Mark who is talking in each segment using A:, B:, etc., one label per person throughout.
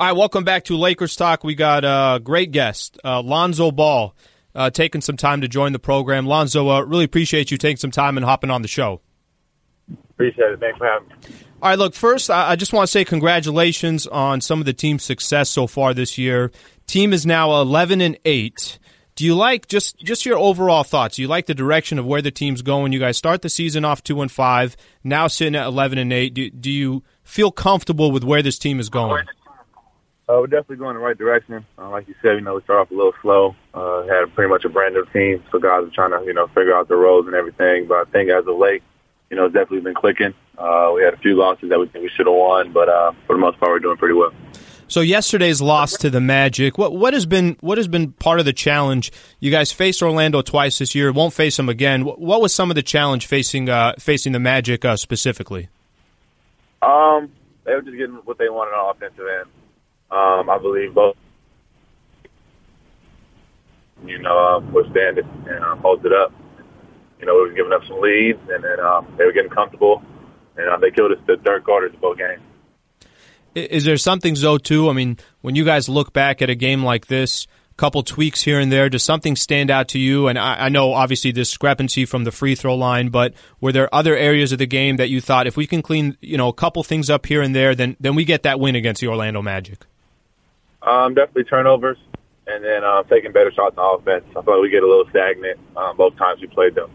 A: All right, welcome back to Lakers Talk. We got a great guest, uh, Lonzo Ball, uh, taking some time to join the program. Lonzo, uh, really appreciate you taking some time and hopping on the show.
B: Appreciate it. Thanks for having me.
A: All right, look, first, I just want to say congratulations on some of the team's success so far this year. Team is now 11 and 8. Do you like just just your overall thoughts? Do you like the direction of where the team's going? You guys start the season off 2 and 5, now sitting at 11 and 8. Do, do you feel comfortable with where this team is going?
B: Uh, we're definitely going the right direction. Uh, like you said, you know, we started off a little slow. Uh, had pretty much a brand new team, so guys are trying to, you know, figure out the roles and everything. But I think as of late, you know, it's definitely been clicking. Uh, we had a few losses that we think we should have won, but uh, for the most part, we're doing pretty well.
A: So yesterday's loss to the Magic, what what has been what has been part of the challenge? You guys faced Orlando twice this year, won't face them again. What, what was some of the challenge facing uh, facing the Magic uh, specifically?
B: Um, they were just getting what they wanted on offensive end. Um, I believe both, you know, um, withstand it and hold it up. You know, we were giving up some leads, and then um, they were getting comfortable, and uh, they killed us the third quarters of both games.
A: Is there something, Zo, too? I mean, when you guys look back at a game like this, a couple tweaks here and there, does something stand out to you? And I, I know, obviously, discrepancy from the free throw line, but were there other areas of the game that you thought, if we can clean, you know, a couple things up here and there, then then we get that win against the Orlando Magic?
B: Um, definitely turnovers, and then um, taking better shots on offense. I thought we get a little stagnant um, both times we played them.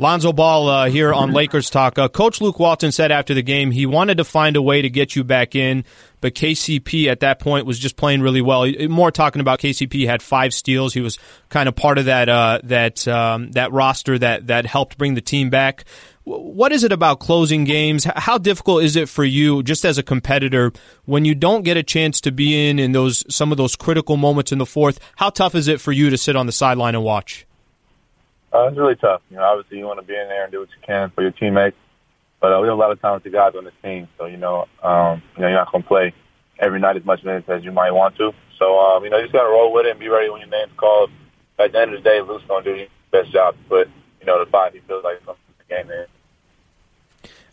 A: Lonzo Ball uh, here on Lakers Talk. Uh, Coach Luke Walton said after the game he wanted to find a way to get you back in, but KCP at that point was just playing really well. More talking about KCP had five steals. He was kind of part of that uh, that um, that roster that that helped bring the team back. What is it about closing games? How difficult is it for you, just as a competitor, when you don't get a chance to be in in those some of those critical moments in the fourth? How tough is it for you to sit on the sideline and watch?
B: Uh, it's really tough. You know, obviously you want to be in there and do what you can for your teammates, but uh, we have a lot of talented guys on this team. So you know, um, you know, you're not going to play every night as much minutes as you might want to. So um, you know, you just got to roll with it and be ready when your name's called. At the end of the day, Luke's going to do his best job to put you know the he feels like something the game in.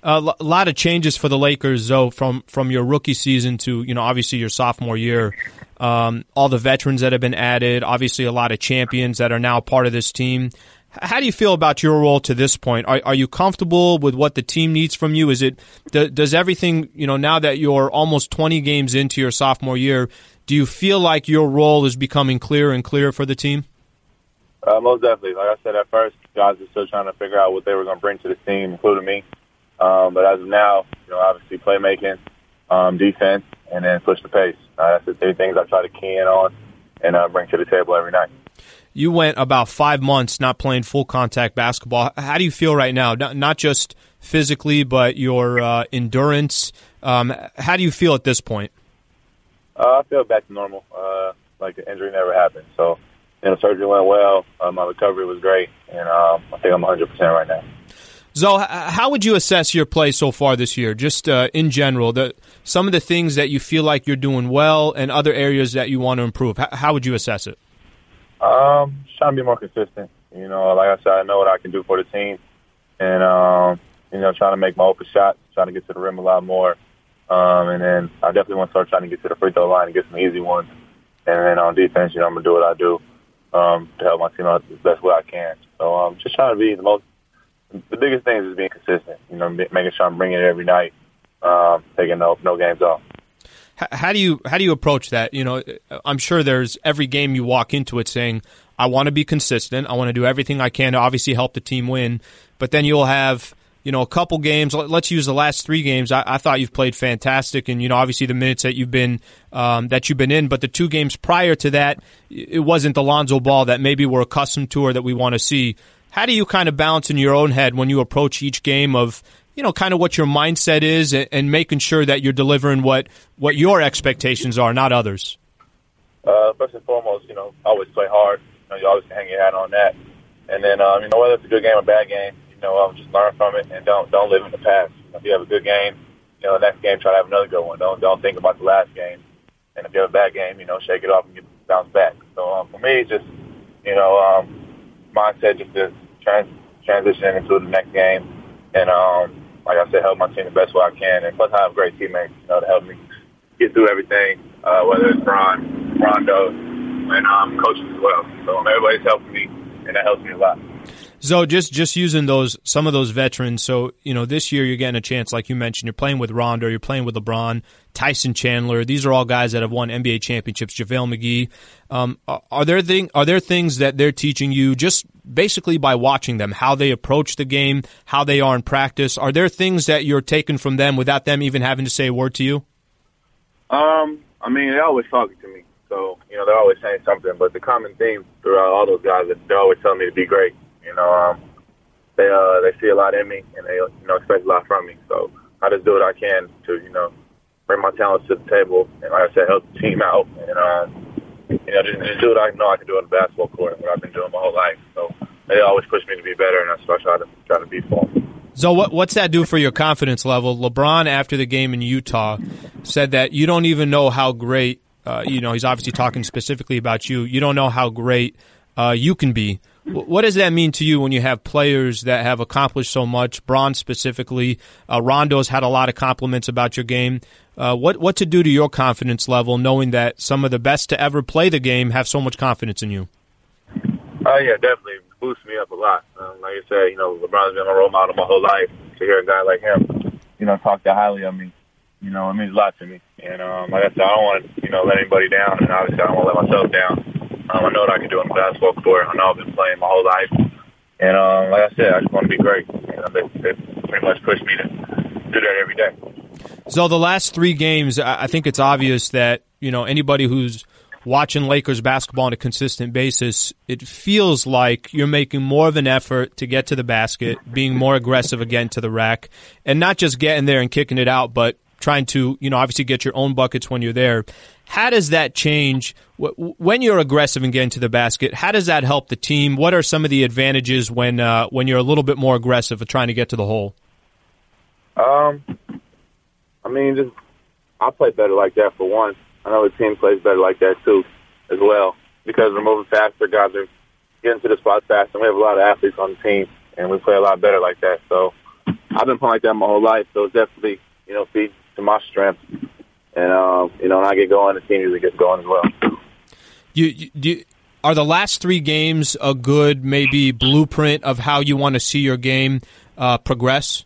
A: A lot of changes for the Lakers, though, from from your rookie season to you know obviously your sophomore year. Um, all the veterans that have been added, obviously a lot of champions that are now part of this team. How do you feel about your role to this point? Are, are you comfortable with what the team needs from you? Is it does everything you know now that you're almost 20 games into your sophomore year? Do you feel like your role is becoming clearer and clearer for the team?
B: Uh, most definitely. Like I said at first, guys are still trying to figure out what they were going to bring to the team, including me. Um, but as of now, you know, obviously playmaking, um, defense, and then push the pace. Uh, that's the three things I try to key in on and uh, bring to the table every night
A: you went about five months not playing full contact basketball. How do you feel right now? Not just physically, but your uh, endurance. Um, how do you feel at this point?
B: Uh, I feel back to normal. Uh, like the injury never happened. So, you know, surgery went well. Uh, my recovery was great, and um, I think I'm 100 percent right now.
A: Zo, how would you assess your play so far this year, just uh, in general? The, some of the things that you feel like you're doing well, and other areas that you want to improve. How, how would you assess it?
B: Um, trying to be more consistent. You know, like I said, I know what I can do for the team, and um, you know, trying to make my open shots, trying to get to the rim a lot more, um, and then I definitely want to start trying to get to the free throw line and get some easy ones. And then on defense, you know, I'm gonna do what I do um, to help my team out the best way I can. So I'm um, just trying to be the most. The biggest thing is being consistent. You know, making sure I'm bringing it every night, um, taking no no games off
A: how do you how do you approach that? You know, I'm sure there's every game you walk into it saying, "I want to be consistent. I want to do everything I can to obviously help the team win." But then you'll have you know a couple games. Let's use the last three games. I, I thought you've played fantastic, and you know obviously the minutes that you've been um, that you've been in. But the two games prior to that, it wasn't the Lonzo Ball that maybe we're accustomed to or that we want to see. How do you kind of balance in your own head when you approach each game of you know, kind of what your mindset is and, and making sure that you're delivering what, what your expectations are, not others?
B: Uh, first and foremost, you know, always play hard. You, know, you always hang your hat on that. And then, um, you know, whether it's a good game or a bad game, you know, um, just learn from it and don't don't live in the past. If you have a good game, you know, the next game try to have another good one. Don't don't think about the last game. And if you have a bad game, you know, shake it off and get bounce back. So um, for me, just you know, um, mindset just to trans- transition into the next game and um, like I said, help my team the best way I can. And plus, I have great teammates, you know, to help me get through everything, uh, whether it's Ron, Rondo, and um, coaches as well. So everybody's helping me, and that helps me a lot.
A: So just just using those some of those veterans. So you know this year you're getting a chance, like you mentioned, you're playing with Rondo, you're playing with LeBron, Tyson Chandler. These are all guys that have won NBA championships. JaVale McGee. Um, are there thing are there things that they're teaching you just basically by watching them, how they approach the game, how they are in practice? Are there things that you're taking from them without them even having to say a word to you?
B: Um, I mean, they're always talking to me, so you know they're always saying something. But the common theme throughout all those guys is they're always telling me to be great. You know, um, they uh, they see a lot in me, and they you know expect a lot from me. So I just do what I can to you know bring my talents to the table, and like I said, help the team out, and uh, you know just, just do what I know I can do on the basketball court, what I've been doing my whole life. They always push me to be better, and that's what I try to try to be for.
A: So what, what's that do for your confidence level? LeBron, after the game in Utah, said that you don't even know how great. Uh, you know, he's obviously talking specifically about you. You don't know how great uh, you can be. What does that mean to you when you have players that have accomplished so much? Bron specifically, uh, Rondo's had a lot of compliments about your game. Uh, what what to do to your confidence level, knowing that some of the best to ever play the game have so much confidence in you?
B: Oh uh, yeah, definitely boosts me up a lot. Um, like I said, you know, LeBron's been my role model my whole life. To hear a guy like him, you know, talk that highly of me, you know, it means a lot to me. And um, like I said, I don't want to, you know, let anybody down, and obviously I don't want to let myself down. Um, I know what I can do on the basketball court. I know I've been playing my whole life. And um, like I said, I just want to be great. You know, they, they pretty much push me to do that every day.
A: So the last three games, I think it's obvious that you know anybody who's watching Lakers basketball on a consistent basis, it feels like you're making more of an effort to get to the basket, being more aggressive again to the rack, and not just getting there and kicking it out, but trying to, you know, obviously get your own buckets when you're there. How does that change when you're aggressive and getting to the basket? How does that help the team? What are some of the advantages when uh, when you're a little bit more aggressive at trying to get to the hole?
B: Um, I mean, just I play better like that for one. I know the team plays better like that too, as well, because we're moving faster. Guys are getting to the spot faster. We have a lot of athletes on the team, and we play a lot better like that. So I've been playing like that my whole life. So it's definitely, you know, feeds to my strength. And um, you know, when I get going, the team usually gets going as well.
A: You, you, you are the last three games a good maybe blueprint of how you want to see your game uh, progress?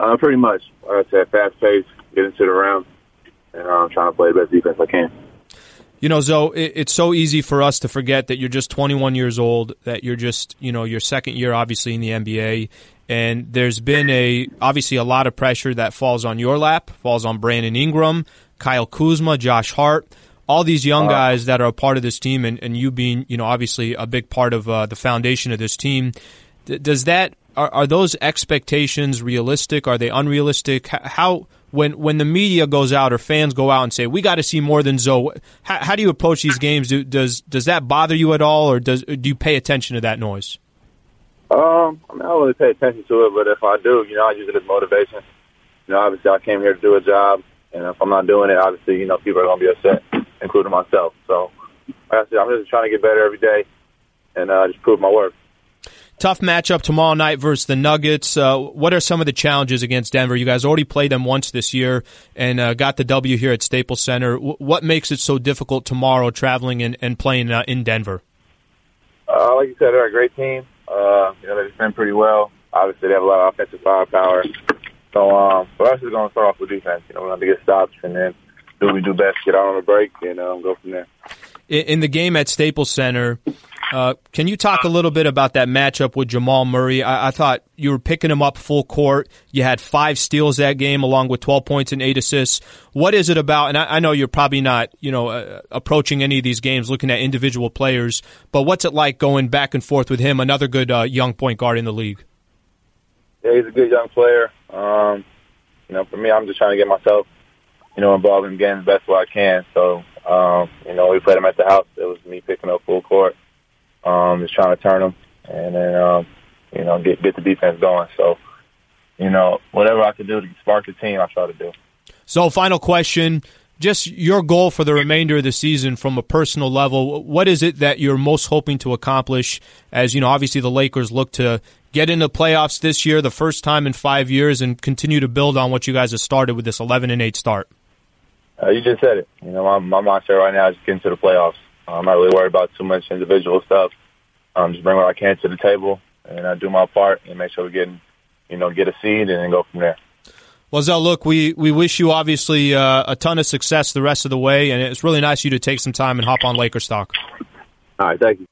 B: Uh, pretty much. Like I said, fast pace, get into the round and I'm trying to play the best defense I can.
A: You know, Zo, it's so easy for us to forget that you're just 21 years old, that you're just, you know, your second year, obviously, in the NBA. And there's been a, obviously, a lot of pressure that falls on your lap, falls on Brandon Ingram, Kyle Kuzma, Josh Hart, all these young guys that are a part of this team, and, and you being, you know, obviously a big part of uh, the foundation of this team. does that, are, are those expectations realistic? Are they unrealistic? How, when when the media goes out or fans go out and say we got to see more than Zo, how, how, do you approach these games? Do, does does that bother you at all, or does do you pay attention to that noise?
B: Um, I mean, I don't really pay attention to it, but if I do, you know, I use it as motivation. You know, obviously, I came here to do a job, and if I'm not doing it, obviously, you know, people are going to be upset, including myself. So, like I said, I'm just trying to get better every day and uh, just prove my worth.
A: Tough matchup tomorrow night versus the Nuggets. Uh, what are some of the challenges against Denver? You guys already played them once this year and uh, got the W here at Staples Center. W- what makes it so difficult tomorrow traveling and, and playing uh, in Denver?
B: Uh, like you said, they're a great team. Uh, you know, they defend pretty well. Obviously, they have a lot of offensive firepower. So, um, for us, it's going to start off with defense. You know, we have to get stops and then do what we do best, get out on the break, and um, go from there.
A: In the game at Staples Center, uh, can you talk a little bit about that matchup with Jamal Murray? I, I, thought you were picking him up full court. You had five steals that game, along with 12 points and eight assists. What is it about? And I, I know you're probably not, you know, uh, approaching any of these games looking at individual players, but what's it like going back and forth with him, another good uh, young point guard in the league?
B: Yeah, he's a good young player. Um, you know, for me, I'm just trying to get myself, you know, involved in game the best way I can. So, um, you know, we played him at the house. It was me picking up full court um, just trying to turn them and then um, you know get get the defense going. So you know whatever I can do to spark the team, I try to do.
A: So final question. Just your goal for the remainder of the season from a personal level. What is it that you're most hoping to accomplish? As you know, obviously the Lakers look to get into playoffs this year, the first time in five years, and continue to build on what you guys have started with this 11 and 8 start.
B: Uh, you just said it. You know, my, my mindset right now is getting to the playoffs. I'm not really worried about too much individual stuff. Um, just bring what I can to the table and I do my part and make sure we get, you know, get a seed and then go from there.
A: Well, Zell, look, we, we wish you obviously uh, a ton of success the rest of the way, and it's really nice of you to take some time and hop on Lakers Talk.
B: All right, thank you.